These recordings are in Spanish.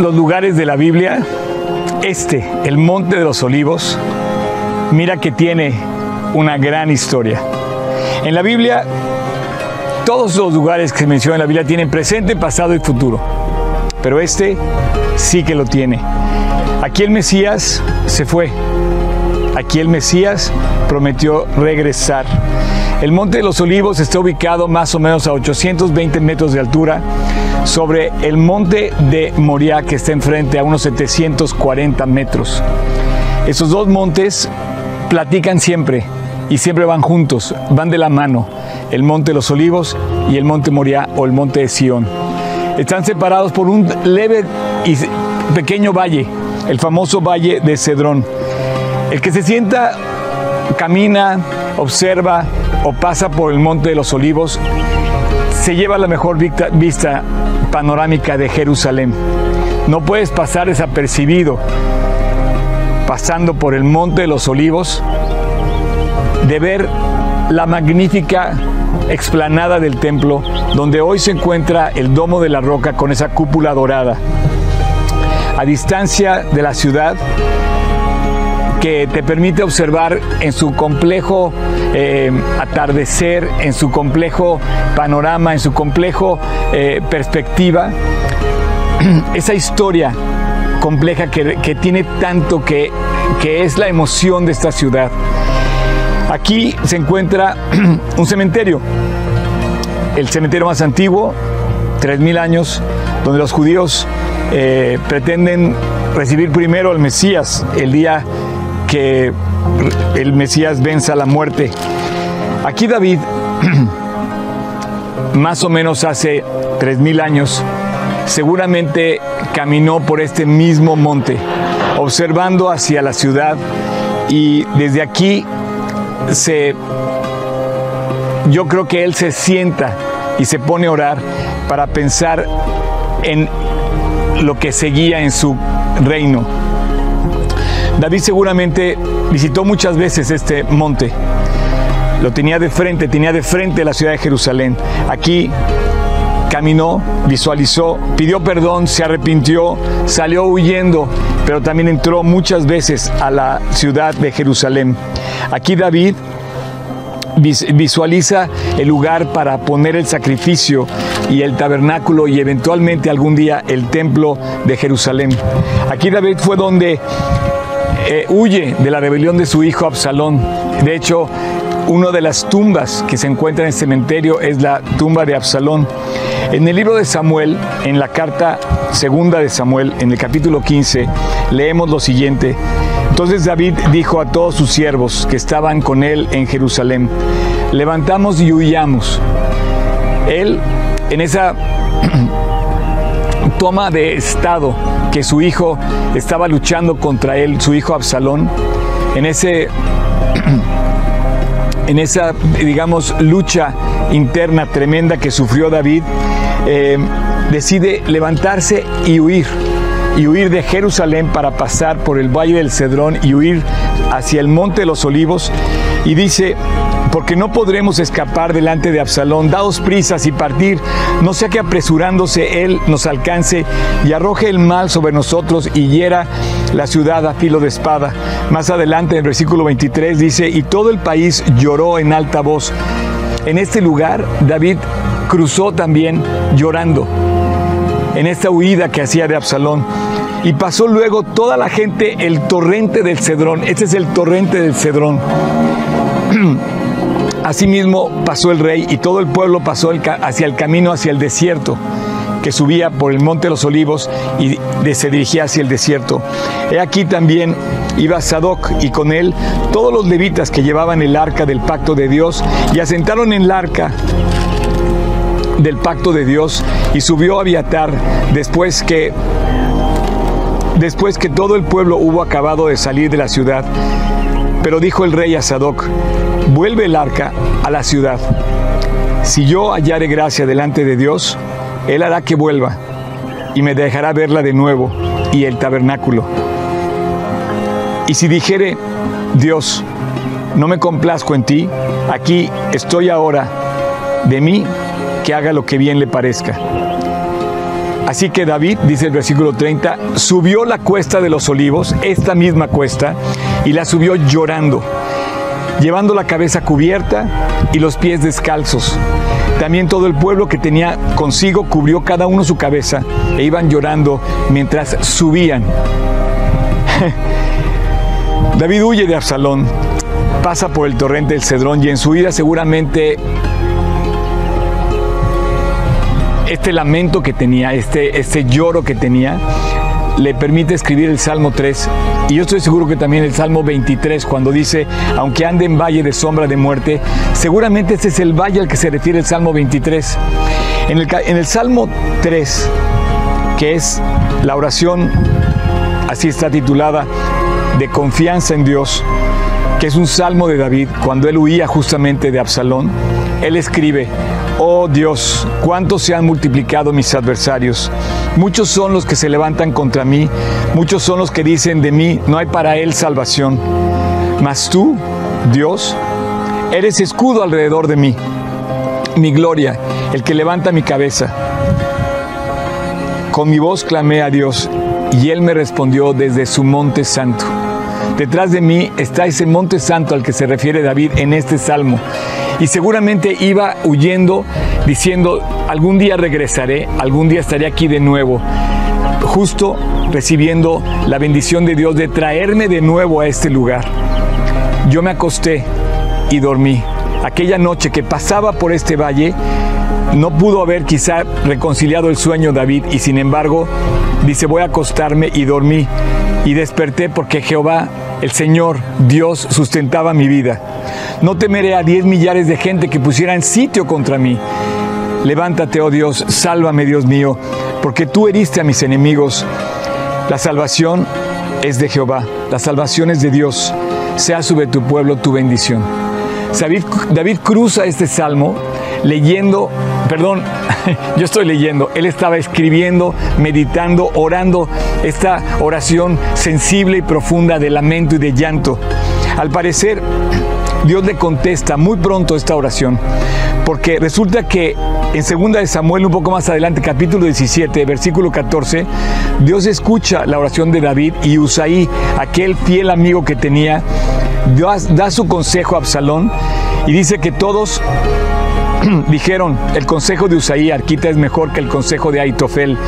los lugares de la Biblia, este, el Monte de los Olivos, mira que tiene una gran historia. En la Biblia, todos los lugares que se mencionan en la Biblia tienen presente, pasado y futuro. Pero este sí que lo tiene. Aquí el Mesías se fue. Aquí el Mesías prometió regresar. El Monte de los Olivos está ubicado más o menos a 820 metros de altura sobre el Monte de Moriah que está enfrente a unos 740 metros. Esos dos montes platican siempre y siempre van juntos, van de la mano, el Monte de los Olivos y el Monte Moriah o el Monte de Sión. Están separados por un leve y pequeño valle, el famoso Valle de Cedrón. El que se sienta, camina, observa o pasa por el Monte de los Olivos, se lleva la mejor vista, panorámica de Jerusalén. No puedes pasar desapercibido pasando por el Monte de los Olivos de ver la magnífica explanada del templo, donde hoy se encuentra el Domo de la Roca con esa cúpula dorada. A distancia de la ciudad, que te permite observar en su complejo eh, atardecer, en su complejo panorama, en su complejo eh, perspectiva, esa historia compleja que, tiene tanto que, que es la emoción de esta ciudad. Aquí se encuentra un cementerio, el cementerio más antiguo, 3.000 años, donde los judíos eh, pretenden recibir primero al Mesías el día que el Mesías venza la muerte. Aquí David, más o menos hace 3.000 años, seguramente caminó por este mismo monte, observando hacia la ciudad y desde aquí se, yo creo que él se sienta y se pone a orar para pensar en lo que seguía en su reino. David seguramente visitó muchas veces este monte. Lo tenía de frente, tenía de frente la ciudad de Jerusalén. Aquí caminó, visualizó, pidió perdón, se arrepintió, salió huyendo, pero también entró muchas veces a la ciudad de Jerusalén. Aquí David visualiza el lugar para poner el sacrificio y el tabernáculo y eventualmente algún día el templo de Jerusalén. Aquí David fue donde eh, huye de la rebelión de su hijo Absalón. De hecho, una de las tumbas que se encuentra en el cementerio es la tumba de Absalón. En el libro de Samuel, en la carta segunda de Samuel, en el capítulo 15, leemos lo siguiente. Entonces David dijo a todos sus siervos que estaban con él en Jerusalén, levantamos y huyamos. Él, en esa toma de estado que su hijo estaba luchando contra él, su hijo Absalón, en ese en esa, digamos, lucha interna tremenda que sufrió David, eh, decide levantarse y huir y huir de Jerusalén para pasar por el valle del Cedrón y huir hacia el monte de los olivos. Y dice, porque no podremos escapar delante de Absalón, daos prisas y partir, no sea que apresurándose él nos alcance y arroje el mal sobre nosotros y hiera la ciudad a filo de espada. Más adelante en el versículo 23 dice, y todo el país lloró en alta voz. En este lugar David cruzó también llorando en esta huida que hacía de Absalón. Y pasó luego toda la gente el torrente del Cedrón. Este es el torrente del Cedrón. Asimismo pasó el rey y todo el pueblo pasó hacia el camino hacia el desierto que subía por el monte de los olivos y se dirigía hacia el desierto. He aquí también iba Sadoc y con él todos los levitas que llevaban el arca del pacto de Dios y asentaron en el arca del pacto de Dios y subió a Abiatar después que después que todo el pueblo hubo acabado de salir de la ciudad. Pero dijo el rey a Sadoc, vuelve el arca a la ciudad. Si yo hallare gracia delante de Dios, él hará que vuelva y me dejará verla de nuevo y el tabernáculo. Y si dijere, Dios, no me complazco en ti, aquí estoy ahora, de mí que haga lo que bien le parezca. Así que David, dice el versículo 30, subió la cuesta de los olivos, esta misma cuesta, y la subió llorando, llevando la cabeza cubierta y los pies descalzos. También todo el pueblo que tenía consigo cubrió cada uno su cabeza e iban llorando mientras subían. David huye de Absalón, pasa por el torrente del Cedrón y en su ida seguramente este lamento que tenía, este, este lloro que tenía, le permite escribir el Salmo 3. Y yo estoy seguro que también el Salmo 23, cuando dice, aunque ande en valle de sombra de muerte, seguramente ese es el valle al que se refiere el Salmo 23. En el, en el Salmo 3, que es la oración, así está titulada, de confianza en Dios, que es un salmo de David, cuando él huía justamente de Absalón, él escribe, Oh Dios, cuántos se han multiplicado mis adversarios. Muchos son los que se levantan contra mí, muchos son los que dicen de mí, no hay para él salvación. Mas tú, Dios, eres escudo alrededor de mí, mi gloria, el que levanta mi cabeza. Con mi voz clamé a Dios y él me respondió desde su monte santo. Detrás de mí está ese monte santo al que se refiere David en este salmo y seguramente iba huyendo diciendo, algún día regresaré, algún día estaré aquí de nuevo, justo recibiendo la bendición de Dios de traerme de nuevo a este lugar. Yo me acosté y dormí. Aquella noche que pasaba por este valle, no pudo haber quizá reconciliado el sueño David y sin embargo dice voy a acostarme y dormí y desperté porque Jehová, el Señor, Dios, sustentaba mi vida. No temeré a diez millares de gente que pusieran sitio contra mí. Levántate, oh Dios, sálvame, Dios mío, porque tú heriste a mis enemigos. La salvación es de Jehová, la salvación es de Dios. Sea sobre tu pueblo tu bendición. David, David cruza este salmo leyendo, perdón, yo estoy leyendo, él estaba escribiendo, meditando, orando esta oración sensible y profunda de lamento y de llanto. Al parecer, Dios le contesta muy pronto esta oración, porque resulta que en 2 de Samuel, un poco más adelante, capítulo 17, versículo 14, Dios escucha la oración de David y Usaí, aquel fiel amigo que tenía, da su consejo a Absalón y dice que todos dijeron, el consejo de Usaí Arquita es mejor que el consejo de Aitofel,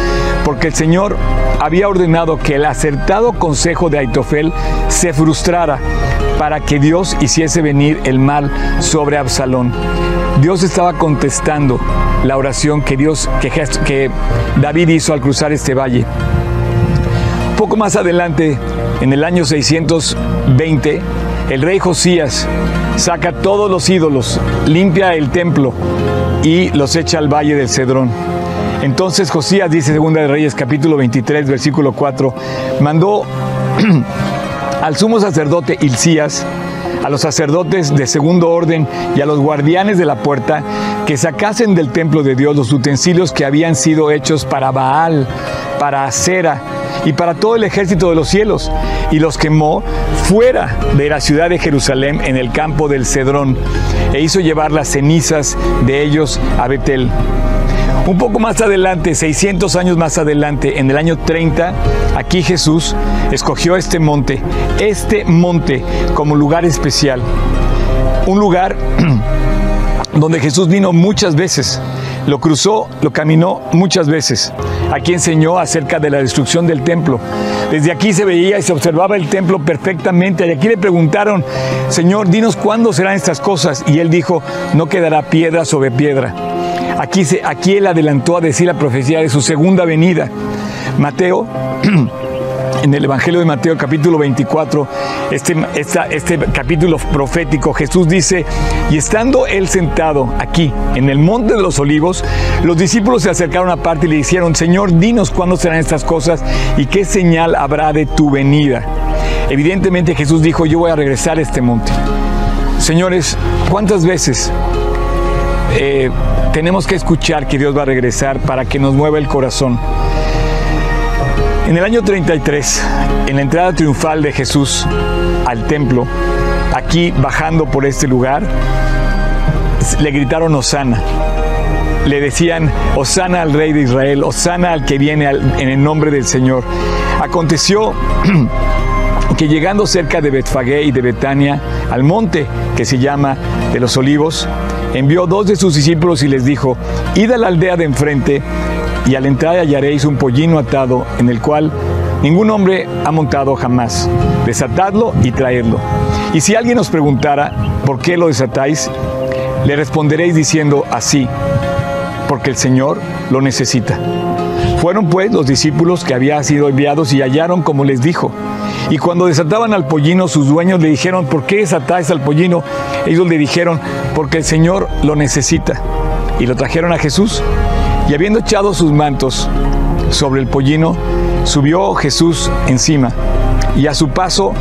porque el Señor había ordenado que el acertado consejo de Aitofel se frustrara para que Dios hiciese venir el mal sobre Absalón. Dios estaba contestando la oración que Dios, que, David hizo al cruzar este valle. Poco más adelante, en el año 620, el rey Josías saca todos los ídolos, limpia el templo y los echa al valle del Cedrón. Entonces Josías dice, segunda de Reyes capítulo 23, versículo 4, mandó al sumo sacerdote Hilcías, a los sacerdotes de segundo orden y a los guardianes de la puerta que sacasen del templo de Dios los utensilios que habían sido hechos para Baal, para Acera y para todo el ejército de los cielos, y los quemó fuera de la ciudad de Jerusalén en el campo del Cedrón, e hizo llevar las cenizas de ellos a Betel. Un poco más adelante, 600 años más adelante, en el año 30, aquí Jesús escogió este monte, este monte como lugar especial. Un lugar donde Jesús vino muchas veces, lo cruzó, lo caminó muchas veces. Aquí enseñó acerca de la destrucción del templo. Desde aquí se veía y se observaba el templo perfectamente. Y aquí le preguntaron, Señor, dinos cuándo serán estas cosas. Y él dijo, no quedará piedra sobre piedra Aquí, aquí él adelantó a decir la profecía de su segunda venida. Mateo, en el Evangelio de Mateo capítulo 24, este, este capítulo profético, Jesús dice, y estando él sentado aquí, en el monte de los olivos, los discípulos se acercaron aparte y le dijeron, Señor, dinos cuándo serán estas cosas y qué señal habrá de tu venida. Evidentemente Jesús dijo, yo voy a regresar a este monte. Señores, ¿cuántas veces eh, tenemos que escuchar que Dios va a regresar para que nos mueva el corazón. En el año 33, en la entrada triunfal de Jesús al templo, aquí bajando por este lugar, le gritaron Osana. le decían, Osana al rey de Israel, Osana al que viene en el nombre del Señor. Aconteció que llegando cerca de Betfagé y de Betania, al monte que se llama de los olivos, envió dos de sus discípulos y les dijo, id a la aldea de enfrente y al entrar hallaréis un pollino atado en el cual ningún hombre ha montado jamás. Desatadlo y traedlo. Y si alguien os preguntara, ¿por qué lo desatáis? Le responderéis diciendo así, porque el Señor lo necesita. Fueron pues los discípulos que habían sido enviados y hallaron como les dijo. Y cuando desataban al pollino, sus dueños le dijeron, ¿por qué desatáis al pollino? Ellos le dijeron, porque el Señor lo necesita. Y lo trajeron a Jesús. Y habiendo echado sus mantos sobre el pollino, subió Jesús encima. Y a su paso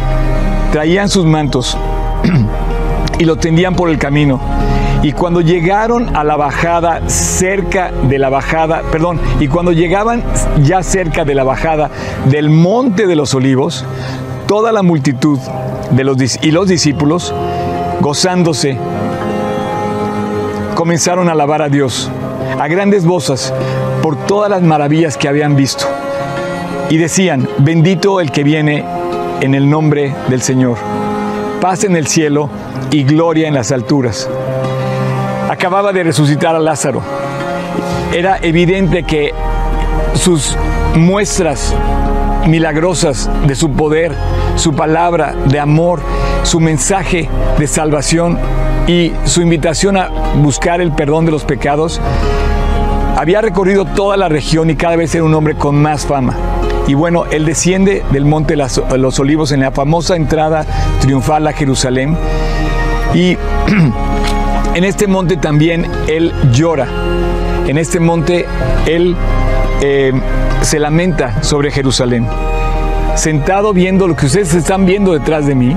traían sus mantos y lo tendían por el camino. Y cuando llegaron a la bajada, cerca de la bajada, perdón, y cuando llegaban ya cerca de la bajada del monte de los olivos, toda la multitud de los, y los discípulos, gozándose, comenzaron a alabar a Dios a grandes voces por todas las maravillas que habían visto. Y decían, bendito el que viene en el nombre del Señor. Paz en el cielo y gloria en las alturas acababa de resucitar a Lázaro. Era evidente que sus muestras milagrosas de su poder, su palabra de amor, su mensaje de salvación y su invitación a buscar el perdón de los pecados, había recorrido toda la región y cada vez era un hombre con más fama. Y bueno, él desciende del monte los olivos en la famosa entrada triunfal a Jerusalén y En este monte también Él llora. En este monte Él eh, se lamenta sobre Jerusalén. Sentado viendo lo que ustedes están viendo detrás de mí,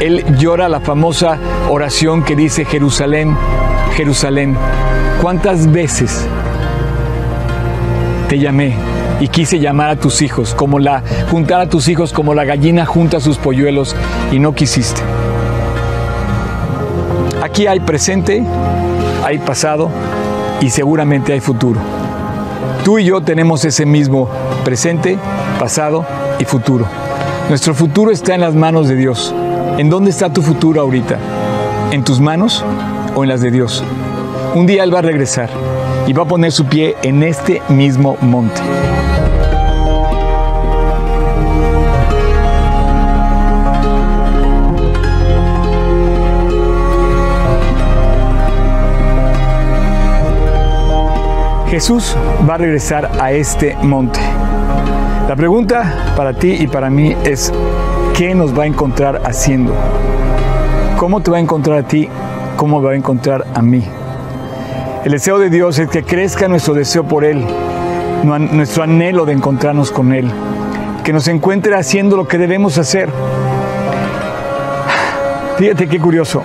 Él llora la famosa oración que dice Jerusalén, Jerusalén, ¿cuántas veces te llamé y quise llamar a tus hijos, como la juntar a tus hijos como la gallina junta sus polluelos y no quisiste? Aquí hay presente, hay pasado y seguramente hay futuro. Tú y yo tenemos ese mismo presente, pasado y futuro. Nuestro futuro está en las manos de Dios. ¿En dónde está tu futuro ahorita? ¿En tus manos o en las de Dios? Un día Él va a regresar y va a poner su pie en este mismo monte. Jesús va a regresar a este monte. La pregunta para ti y para mí es, ¿qué nos va a encontrar haciendo? ¿Cómo te va a encontrar a ti? ¿Cómo va a encontrar a mí? El deseo de Dios es que crezca nuestro deseo por Él, nuestro anhelo de encontrarnos con Él, que nos encuentre haciendo lo que debemos hacer. Fíjate qué curioso.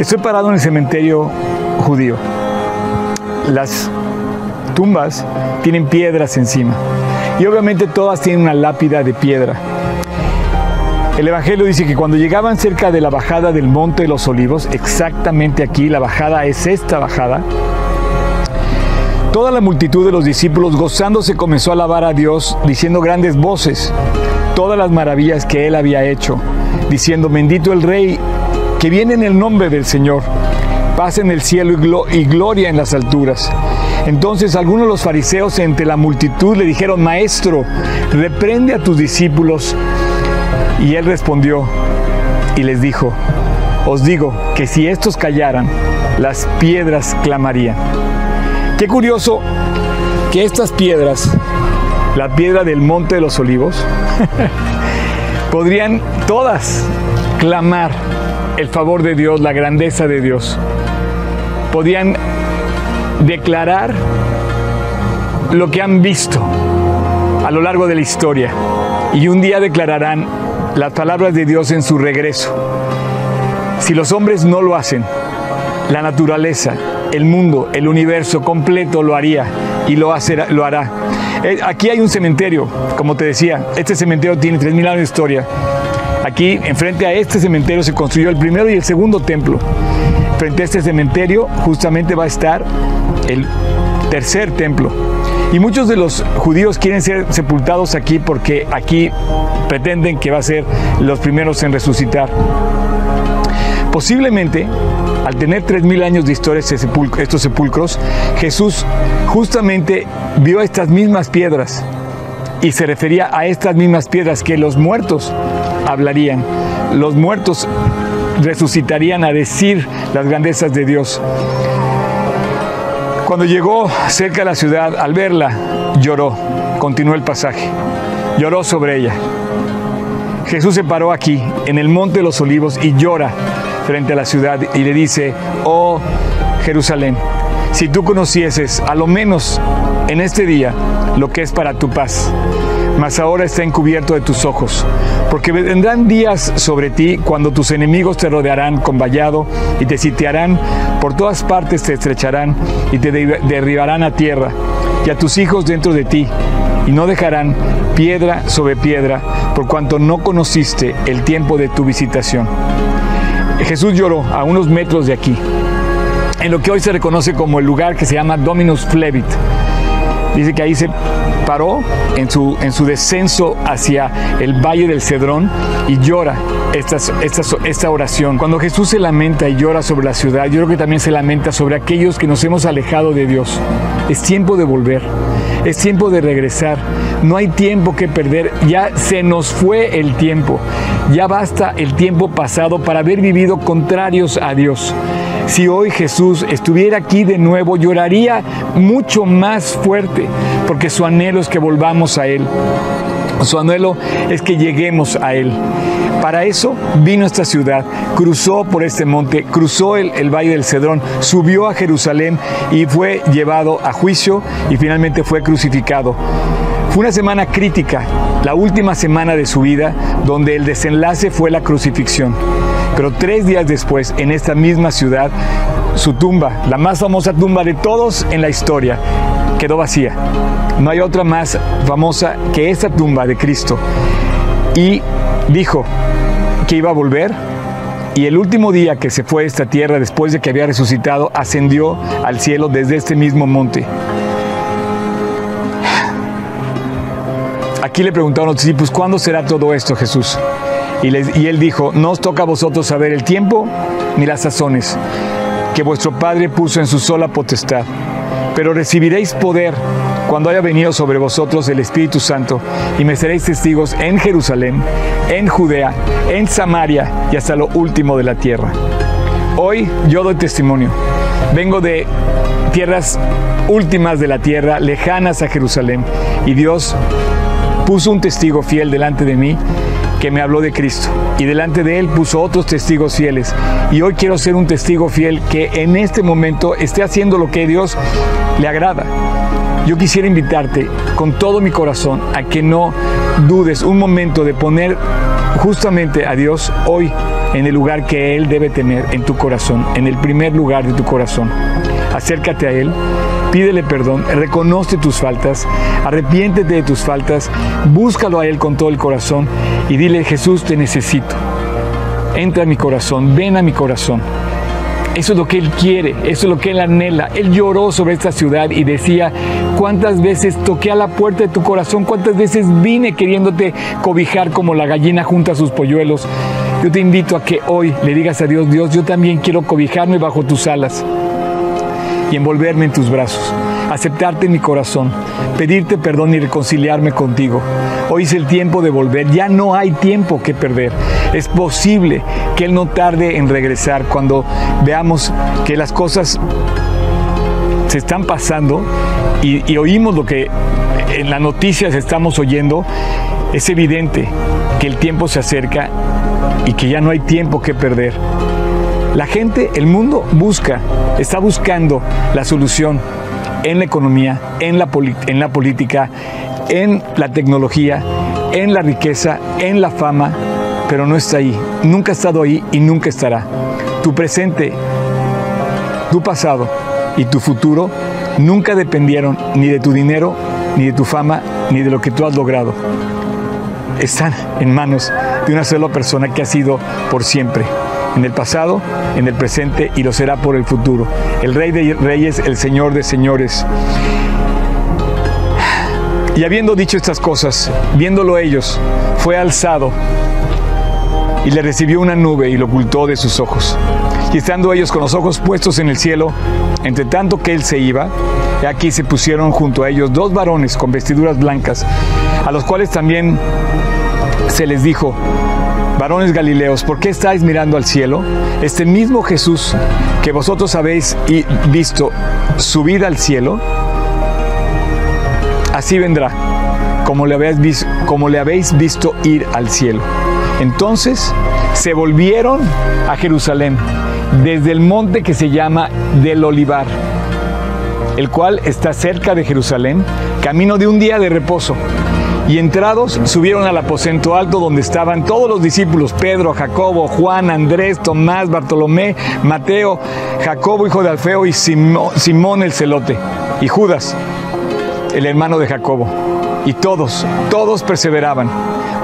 Estoy parado en el cementerio judío. Las tumbas tienen piedras encima. Y obviamente todas tienen una lápida de piedra. El Evangelio dice que cuando llegaban cerca de la bajada del Monte de los Olivos, exactamente aquí, la bajada es esta bajada, toda la multitud de los discípulos gozándose comenzó a alabar a Dios, diciendo grandes voces todas las maravillas que él había hecho, diciendo, bendito el Rey que viene en el nombre del Señor, paz en el cielo y, y gloria en las alturas. Entonces algunos de los fariseos entre la multitud le dijeron, Maestro, reprende a tus discípulos. Y él respondió y les dijo, os digo que si estos callaran, las piedras clamarían. Qué curioso que estas piedras, la piedra del monte de los olivos, podrían todas clamar el favor de Dios, la grandeza de Dios. Podían declarar lo que han visto a lo largo de la historia y un día declararán las palabras de Dios en su regreso. Si los hombres no lo hacen, la naturaleza, el mundo, el universo completo lo haría y lo, lo hará. Eh, aquí hay un cementerio, como te decía, este cementerio tiene 3.000 años de historia Aquí, enfrente a este cementerio, se construyó el primero y el segundo templo. Frente a este cementerio, justamente va a estar el tercer templo. Y muchos de los judíos quieren ser sepultados aquí porque aquí pretenden que va a ser los primeros en resucitar. Posiblemente, al tener 3.000 años de historia estos sepulcros, Jesús justamente vio estas mismas piedras y se refería a estas mismas piedras que los muertos hablarían. Los muertos resucitarían a decir las grandezas de Dios. Cuando llegó cerca de la ciudad, al verla, lloró. Continuó el pasaje. Lloró sobre ella. Jesús se paró aquí, en el Monte de los Olivos, y llora frente a la ciudad y le dice, oh Jerusalén, si tú conocieses a lo menos en este día lo que es para tu paz, mas ahora está encubierto de tus ojos, porque vendrán días sobre ti cuando tus enemigos te rodearán con vallado y te sitiarán, por todas partes te estrecharán y te derribarán a tierra, y a tus hijos dentro de ti, y no dejarán piedra sobre piedra, por cuanto no conociste el tiempo de tu visitación. Jesús lloró a unos metros de aquí, en lo que hoy se reconoce como el lugar que se llama Dominus Flevit. Dice que ahí se paró en su, en su descenso hacia el valle del Cedrón y llora esta, esta, esta oración. Cuando Jesús se lamenta y llora sobre la ciudad, yo creo que también se lamenta sobre aquellos que nos hemos alejado de Dios. Es tiempo de volver, es tiempo de regresar. No hay tiempo que perder, ya se nos fue el tiempo. Ya basta el tiempo pasado para haber vivido contrarios a Dios. Si hoy Jesús estuviera aquí de nuevo, lloraría mucho más fuerte, porque su anhelo es que volvamos a Él. Su anhelo es que lleguemos a Él. Para eso vino a esta ciudad, cruzó por este monte, cruzó el, el, Valle del Cedrón, subió a Jerusalén y fue llevado a juicio y finalmente fue crucificado. Fue una semana crítica, la última semana de su vida, donde el desenlace fue la crucifixión. Pero tres días después, en esta misma ciudad, su tumba, la más famosa tumba de todos en la historia, quedó vacía. No hay otra más famosa que esta tumba de Cristo. Y dijo que iba a volver y el último día que se fue a esta tierra, después de que había resucitado, ascendió al cielo desde este mismo monte. Aquí le preguntaron a los discípulos, ¿cuándo será todo esto, Jesús? Y, él dijo, no os toca a vosotros saber el tiempo ni las sazones que vuestro Padre puso en su sola potestad, pero recibiréis poder cuando haya venido sobre vosotros el Espíritu Santo, y me seréis testigos en Jerusalén, en Judea, en Samaria y hasta lo último de la tierra. Hoy yo doy testimonio. Vengo de tierras últimas de la tierra, lejanas a Jerusalén, y Dios puso un testigo fiel delante de mí que me habló de Cristo y delante de él puso otros testigos fieles. Y hoy quiero ser un testigo fiel que en este momento esté haciendo lo que Dios le agrada. Yo quisiera invitarte con todo mi corazón a que no dudes un momento de poner justamente a Dios hoy en el lugar que Él debe tener en tu corazón, en el primer lugar de tu corazón. Acércate a Él, pídele perdón, reconoce tus faltas, arrepiéntete de tus faltas, búscalo a Él con todo el corazón y dile, Jesús, te necesito. Entra a mi corazón, ven a mi corazón. Eso es lo que Él quiere, eso es lo que Él anhela. Él lloró sobre esta ciudad y decía, ¿cuántas veces toqué a la puerta de tu corazón? ¿Cuántas veces vine queriéndote cobijar como la gallina junto a sus polluelos? Yo te invito a que hoy le digas a Dios, Dios, yo también quiero cobijarme bajo tus alas y envolverme en tus brazos, aceptarte en mi corazón, pedirte perdón y reconciliarme contigo. Hoy es el tiempo de volver, ya no hay tiempo que perder. Es posible que Él no tarde en regresar cuando veamos que las cosas se están pasando y, y oímos lo que en las noticias estamos oyendo. Es evidente que el tiempo se acerca y que ya no hay tiempo que perder. La gente, el mundo busca, está buscando la solución en la economía, en la, en la política, en la tecnología, en la riqueza, en la fama, pero no está ahí. Nunca ha estado ahí y nunca estará. Tu presente, tu pasado y tu futuro nunca dependieron ni de tu dinero, ni de tu fama, ni de lo que tú has logrado. están en manos de una sola persona que ha sido por siempre, en el pasado, en el presente y lo será por el futuro. El Rey de Reyes, el Señor de Señores. Y habiendo dicho estas cosas, viéndolo ellos, fue alzado y le recibió una nube y lo ocultó de sus ojos. Y estando ellos con los ojos puestos en el cielo, entre tanto que él se iba, aquí se pusieron junto a ellos dos varones con vestiduras blancas, a los cuales también se les dijo, varones galileos, ¿por qué estáis mirando al cielo? Este mismo Jesús que vosotros habéis visto subir al cielo, así vendrá, como le habéis visto, como le habéis visto ir al cielo. Entonces se volvieron a Jerusalén desde el monte que se llama del Olivar, el cual está cerca de Jerusalén, camino de un día de reposo. Y entrados subieron al aposento alto donde estaban todos los discípulos, Pedro, Jacobo, Juan, Andrés, Tomás, Bartolomé, Mateo, Jacobo, hijo de Alfeo, y Simón el celote, y Judas, el hermano de Jacobo. Y todos, todos perseveraban,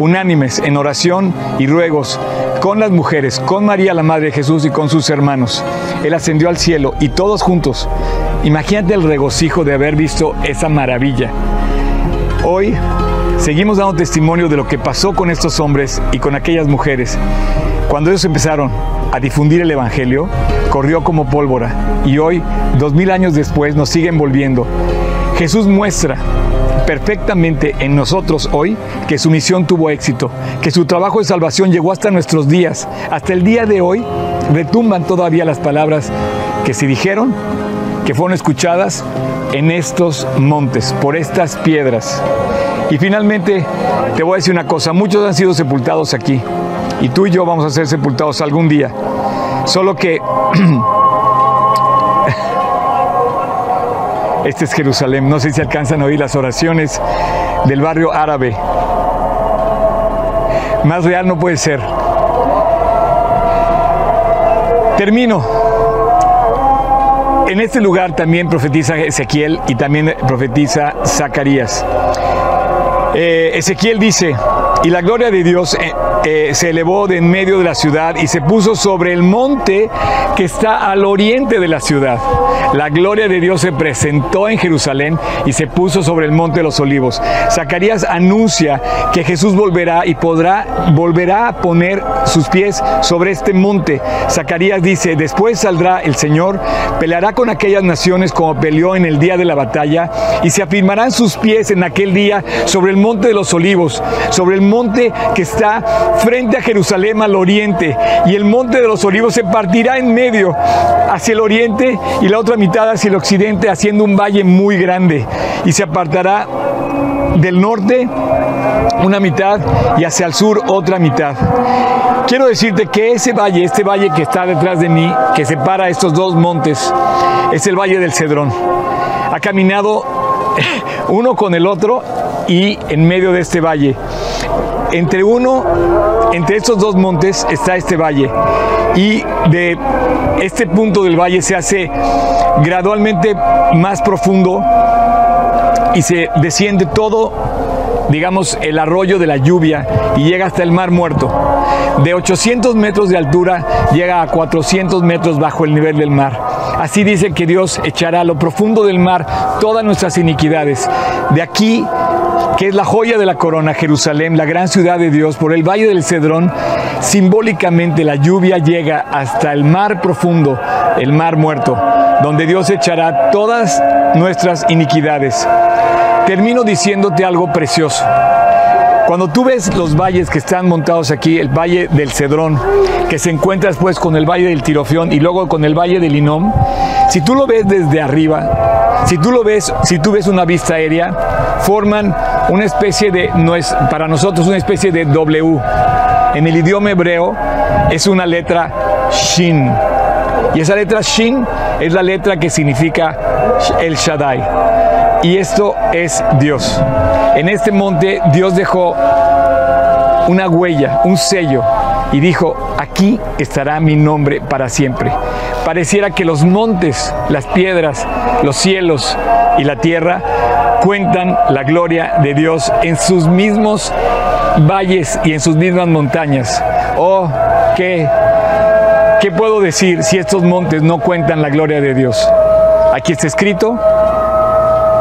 unánimes en oración y ruegos con las mujeres, con María la Madre de Jesús y con sus hermanos. Él ascendió al cielo y todos juntos. Imagínate el regocijo de haber visto esa maravilla. Hoy seguimos dando testimonio de lo que pasó con estos hombres y con aquellas mujeres. Cuando ellos empezaron a difundir el Evangelio, corrió como pólvora y hoy, dos mil años después, nos siguen volviendo. Jesús muestra perfectamente en nosotros hoy que su misión tuvo éxito, que su trabajo de salvación llegó hasta nuestros días. Hasta el día de hoy retumban todavía las palabras que se dijeron, que fueron escuchadas en estos montes, por estas piedras. Y finalmente te voy a decir una cosa, muchos han sido sepultados aquí y tú y yo vamos a ser sepultados algún día. Solo que Este es Jerusalén. No sé si alcanzan a oír las oraciones del barrio árabe. Más real no puede ser. Termino. En este lugar también profetiza Ezequiel y también profetiza Zacarías. Eh, Ezequiel dice, y la gloria de Dios eh, se elevó de en medio de la ciudad y se puso sobre el monte que está al oriente de la ciudad. La gloria de Dios se presentó en Jerusalén y se puso sobre el monte de los olivos. Zacarías anuncia que Jesús volverá y podrá volverá a poner sus pies sobre este monte. Zacarías dice, después saldrá el Señor, peleará con aquellas naciones como peleó en el día de la batalla y se afirmarán sus pies en aquel día sobre el monte de los olivos, sobre el monte que está frente a Jerusalén al oriente, y el monte de los olivos se partirá en medio hacia el oriente y la otra mitad hacia el occidente, haciendo un valle muy grande, y se apartará del norte una mitad y hacia el sur otra mitad. Quiero decirte que ese valle, este valle que está detrás de mí, que separa estos dos montes, es el valle del Cedrón. Ha caminado uno con el otro y en medio de este valle entre uno, entre estos dos montes está este valle y de este punto del valle se hace gradualmente más profundo y se desciende todo, digamos, el arroyo de la lluvia y llega hasta el mar muerto. De 800 metros de altura llega a 400 metros bajo el nivel del mar. Así dice que Dios echará a lo profundo del mar todas nuestras iniquidades. De aquí que es la joya de la corona, Jerusalén, la gran ciudad de Dios, por el valle del Cedrón, simbólicamente la lluvia llega hasta el mar profundo, el mar muerto, donde Dios echará todas nuestras iniquidades. Termino diciéndote algo precioso. Cuando tú ves los valles que están montados aquí, el valle del Cedrón, que se encuentra después con el valle del Tirofión y luego con el valle del Inom, si tú lo ves desde arriba, si tú lo ves, si tú ves una vista aérea, forman una especie de, no es para nosotros una especie de W. En el idioma hebreo es una letra Shin. Y esa letra Shin es la letra que significa el Shaddai. Y esto es Dios. En este monte Dios dejó una huella, un sello, y dijo, aquí estará mi nombre para siempre. Pareciera que los montes, las piedras, los cielos y la tierra cuentan la gloria de Dios en sus mismos valles y en sus mismas montañas. Oh, qué, qué puedo decir si estos montes no cuentan la gloria de Dios. Aquí está escrito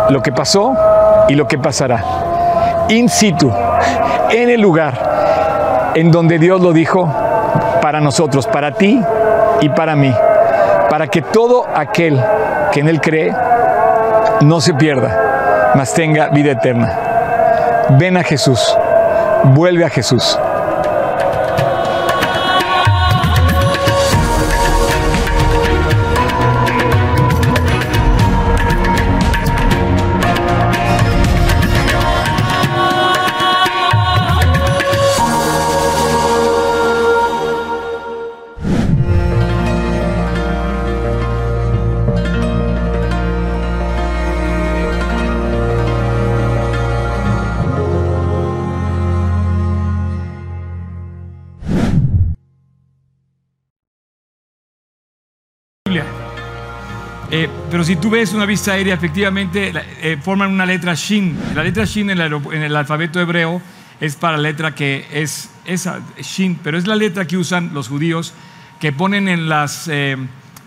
lo que pasó y lo que pasará. In situ, en el lugar en donde Dios lo dijo para nosotros, para ti y para mí, para que todo aquel que en Él cree no se pierda, mas tenga vida eterna. Ven a Jesús, vuelve a Jesús. Eh, pero si tú ves una vista aérea, efectivamente eh, forman una letra Shin. La letra Shin en el, alfabeto hebreo es para la letra que es esa, Shin, pero es la letra que usan los judíos que ponen en las, eh,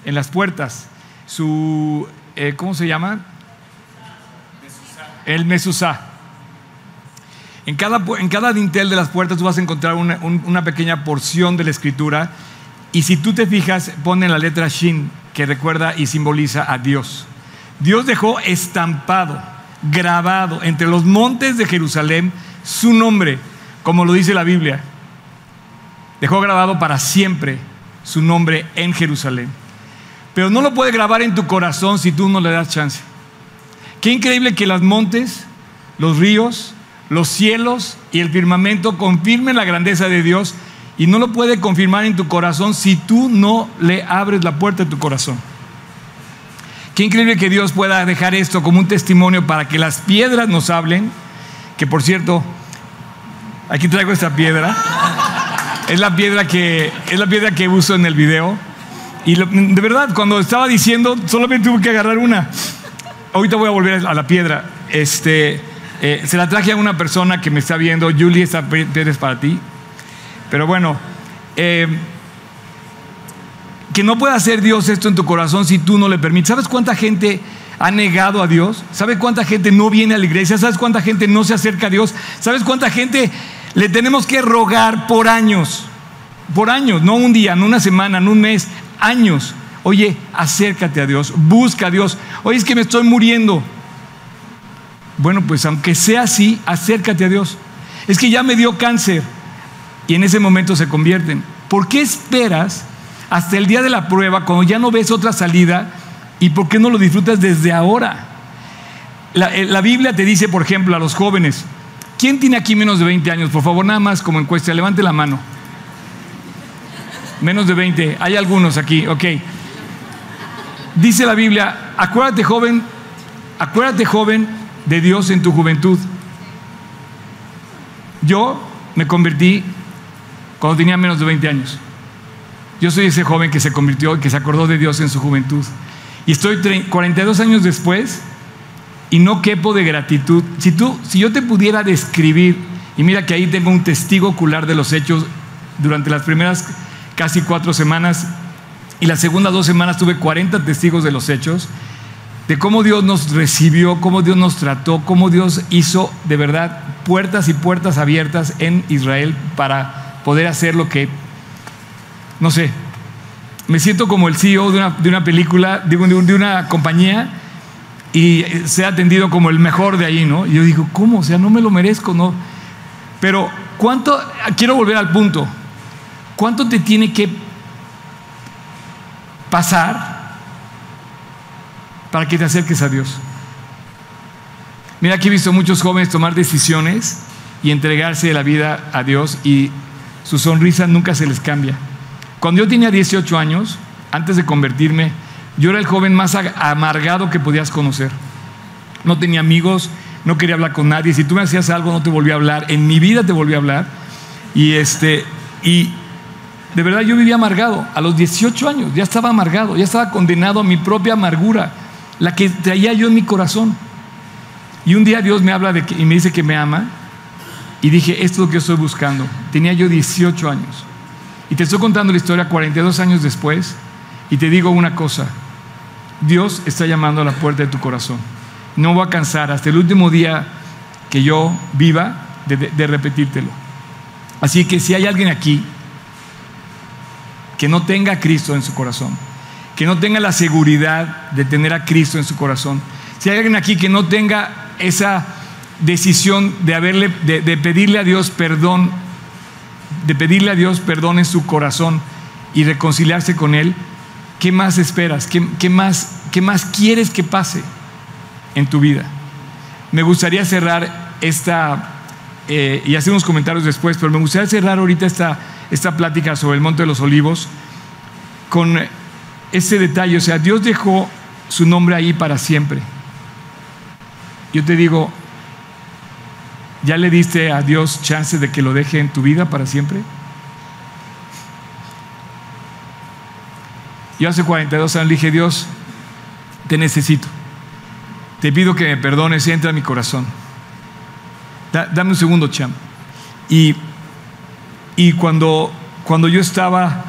en las puertas su, ¿cómo se llama? El mesusá. En cada, en cada dintel de las puertas tú vas a encontrar una, una pequeña porción de la escritura y si tú te fijas, pone la letra Shin que recuerda y simboliza a Dios. Dios dejó estampado, grabado entre los montes de Jerusalén su nombre, como lo dice la Biblia. Dejó grabado para siempre su nombre en Jerusalén. Pero no lo puede grabar en tu corazón si tú no le das chance. Qué increíble que los montes, los ríos, los cielos y el firmamento confirmen la grandeza de Dios y no lo puede confirmar en tu corazón si tú no le abres la puerta de tu corazón. Qué increíble que Dios pueda dejar esto como un testimonio para que las piedras nos hablen. Que por cierto, aquí traigo esta piedra. Es la piedra que, es la piedra que uso en el video. Y de verdad, cuando estaba diciendo, solamente tuve que agarrar una. Ahorita voy a volver a la piedra. Este, eh, se la traje a una persona que me está viendo. Julie, esta piedra es para ti. Pero bueno, eh, que no pueda hacer Dios esto en tu corazón si tú no le permites. ¿Sabes cuánta gente ha negado a Dios? ¿Sabes cuánta gente no viene a la iglesia? ¿Sabes cuánta gente no se acerca a Dios? ¿Sabes cuánta gente le tenemos que rogar por años? Por años, no un día, no una semana, no un mes, años. Oye, acércate a Dios, busca a Dios. Oye, es que me estoy muriendo. Bueno, pues aunque sea así, acércate a Dios. Es que ya me dio cáncer y en ese momento se convierten. ¿Por qué esperas hasta el día de la prueba cuando ya no ves otra salida y por qué no lo disfrutas desde ahora? La, eh, la, Biblia te dice, por ejemplo, a los jóvenes, ¿quién tiene aquí menos de 20 años? Por favor, nada más como encuesta, levante la mano. Menos de 20, hay algunos aquí, ok. Dice la Biblia, acuérdate joven, acuérdate joven de Dios en tu juventud. Yo me convertí cuando tenía menos de 20 años. Yo soy ese joven que se convirtió y que se acordó de Dios en su juventud. Y estoy 42 años después y no quepo de gratitud. Si tú, si yo te pudiera describir, y mira que ahí tengo un testigo ocular de los hechos durante las primeras casi cuatro semanas y las segundas dos semanas tuve 40 testigos de los hechos, de cómo Dios nos recibió, cómo Dios nos trató, cómo Dios hizo de verdad puertas y puertas abiertas en Israel para poder hacer lo que, no sé, me siento como el CEO de una, de una película, de, de una compañía y se ha atendido como el mejor de ahí, ¿no? Y yo digo, ¿cómo? O sea, no me lo merezco, ¿no? Pero, ¿cuánto, quiero volver al punto, ¿cuánto te tiene que pasar para que te acerques a Dios? Mira, aquí he visto muchos jóvenes tomar decisiones y entregarse la vida a Dios y su sonrisa nunca se les cambia. Cuando yo tenía 18 años, antes de convertirme, yo era el joven más amargado que podías conocer. No tenía amigos, no quería hablar con nadie. Si tú me hacías algo, no te volví a hablar. En mi vida te volví a hablar. Y este, y de verdad yo vivía amargado. A los 18 años ya estaba amargado, ya estaba condenado a mi propia amargura, la que traía yo en mi corazón. Y un día Dios me habla de que, y me dice que me ama y dije, esto es lo que estoy buscando. Tenía yo 18 años. Y te estoy contando la historia 42 años después y te digo una cosa, Dios está llamando a la puerta de tu corazón. No voy a cansar hasta el último día que yo viva de, de repetírtelo. Así que si hay alguien aquí que no tenga a Cristo en su corazón, que no tenga la seguridad de tener a Cristo en su corazón, si hay alguien aquí que no tenga esa decisión de, haberle, de, pedirle a Dios perdón, de pedirle a Dios perdón en su corazón y reconciliarse con Él, ¿qué más esperas? ¿Qué, más, qué más quieres que pase en tu vida? Me gustaría cerrar esta, eh, y hacer unos comentarios después, pero me gustaría cerrar ahorita esta, esta plática sobre el Monte de los Olivos con ese detalle. O sea, Dios dejó su nombre ahí para siempre. Yo te digo, ¿Ya le diste a Dios chance de que lo deje en tu vida para siempre? Yo hace 42 años le dije, Dios, te necesito. Te pido que me perdones, entra a mi corazón. dame un segundo, Cham. Y, y cuando, cuando yo estaba,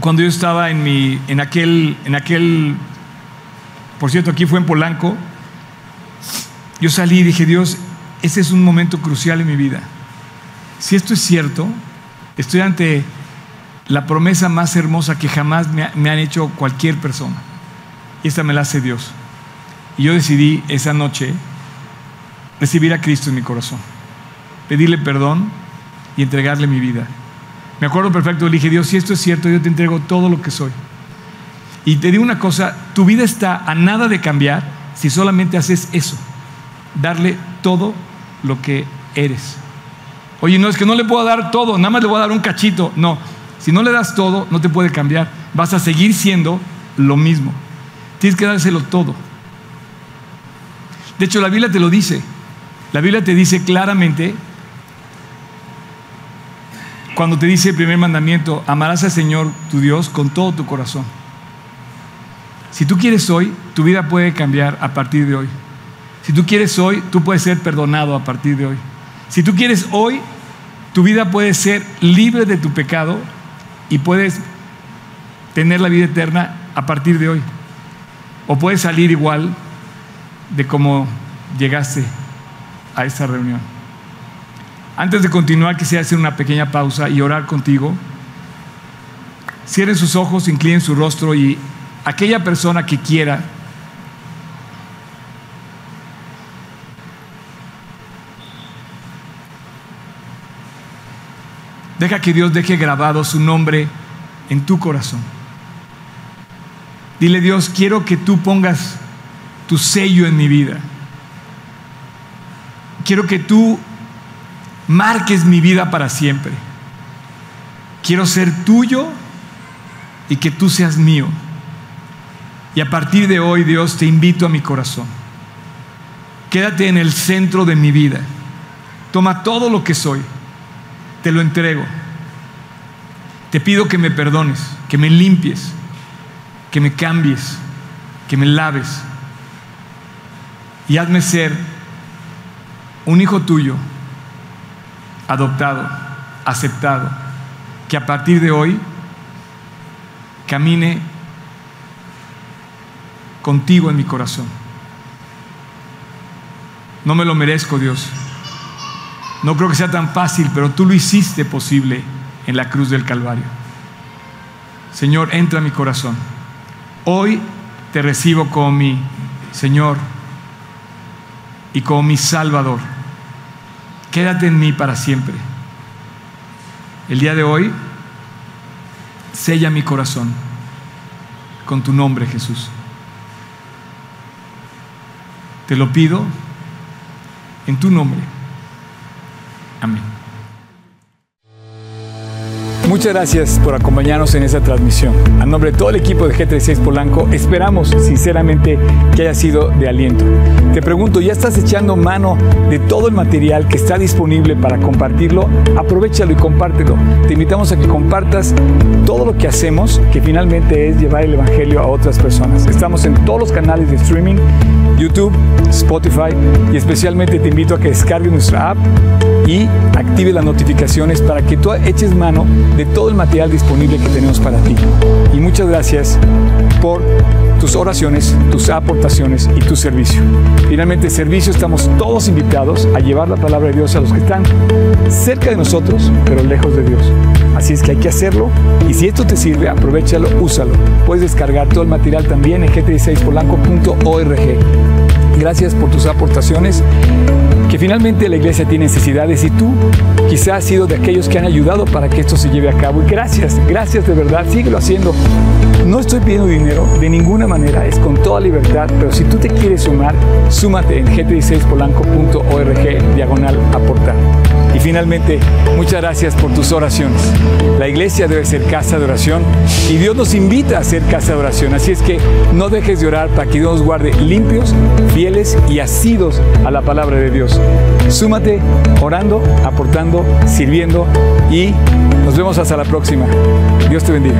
cuando yo estaba en mi, en aquel, en aquel, por cierto, aquí fue en Polanco, yo salí y dije, Dios, ese es un momento crucial en mi vida. Si esto es cierto, estoy ante la promesa más hermosa que jamás me, han hecho cualquier persona. Y esta me la hace Dios. Y yo decidí esa noche recibir a Cristo en mi corazón, pedirle perdón y entregarle mi vida. Me acuerdo perfecto, le dije, Dios, si esto es cierto, yo te entrego todo lo que soy. Y te digo una cosa, tu vida está a nada de cambiar si solamente haces eso, darle todo lo que eres. Oye, no es que no le puedo dar todo, nada más le voy a dar un cachito. No, si no le das todo, no te puede cambiar. Vas a seguir siendo lo mismo. Tienes que dárselo todo. De hecho, la Biblia te lo dice. La Biblia te dice claramente, cuando te dice el primer mandamiento, amarás al Señor tu Dios con todo tu corazón. Si tú quieres hoy, tu vida puede cambiar a partir de hoy. Si tú quieres hoy, tú puedes ser perdonado a partir de hoy. Si tú quieres hoy, tu vida puede ser libre de tu pecado y puedes tener la vida eterna a partir de hoy. O puedes salir igual de como llegaste a esta reunión. Antes de continuar, quisiera hacer una pequeña pausa y orar contigo. Cierren sus ojos, inclinen su rostro y aquella persona que quiera Deja que Dios deje grabado su nombre en tu corazón. Dile Dios, quiero que tú pongas tu sello en mi vida. Quiero que tú marques mi vida para siempre. Quiero ser tuyo y que tú seas mío. Y a partir de hoy, Dios, te invito a mi corazón. Quédate en el centro de mi vida. Toma todo lo que soy te lo entrego. Te pido que me perdones, que me limpies, que me cambies, que me laves y hazme ser un hijo tuyo, adoptado, aceptado, que a partir de hoy camine contigo en mi corazón. No me lo merezco, Dios. No creo que sea tan fácil, pero tú lo hiciste posible en la cruz del Calvario. Señor, entra a mi corazón. Hoy te recibo como mi Señor y como mi Salvador. Quédate en mí para siempre. El día de hoy, sella mi corazón con tu nombre, Jesús. Te lo pido en tu nombre. Amén. Muchas gracias por acompañarnos en esta transmisión. A nombre de todo el equipo de G36 Polanco, esperamos sinceramente que haya sido de aliento. Te pregunto, ¿ya estás echando mano de todo el material que está disponible para compartirlo? Aprovechalo y compártelo. Te invitamos a que compartas todo lo que hacemos, que finalmente es llevar el Evangelio a otras personas. Estamos en todos los canales de streaming, YouTube, Spotify y especialmente te invito a que descargues nuestra app y active las notificaciones para que tú eches mano de todo el material disponible que tenemos para ti. Y muchas gracias por tus oraciones, tus aportaciones y tu servicio. Finalmente, servicio estamos todos invitados a llevar la palabra de Dios a los que están cerca de nosotros, pero lejos de Dios. Así es que hay que hacerlo y si esto te sirve, aprovechalo, úsalo. Puedes descargar todo el material también en gt16polanco.org. Gracias por tus aportaciones que finalmente la iglesia tiene necesidades y tú quizás has sido de aquellos que han ayudado para que esto se lleve a cabo. Y gracias, gracias de verdad, síguelo haciendo. No estoy pidiendo dinero de ninguna manera, es con toda libertad, pero si tú te quieres sumar, súmate en gt16polanco.org diagonal aportar. Finalmente, muchas gracias por tus oraciones. La iglesia debe ser casa de oración y Dios nos invita a ser casa de oración. Así es que no dejes de orar para que Dios nos guarde limpios, fieles y asidos a la palabra de Dios. Súmate orando, aportando, sirviendo y nos vemos hasta la próxima. Dios te bendiga.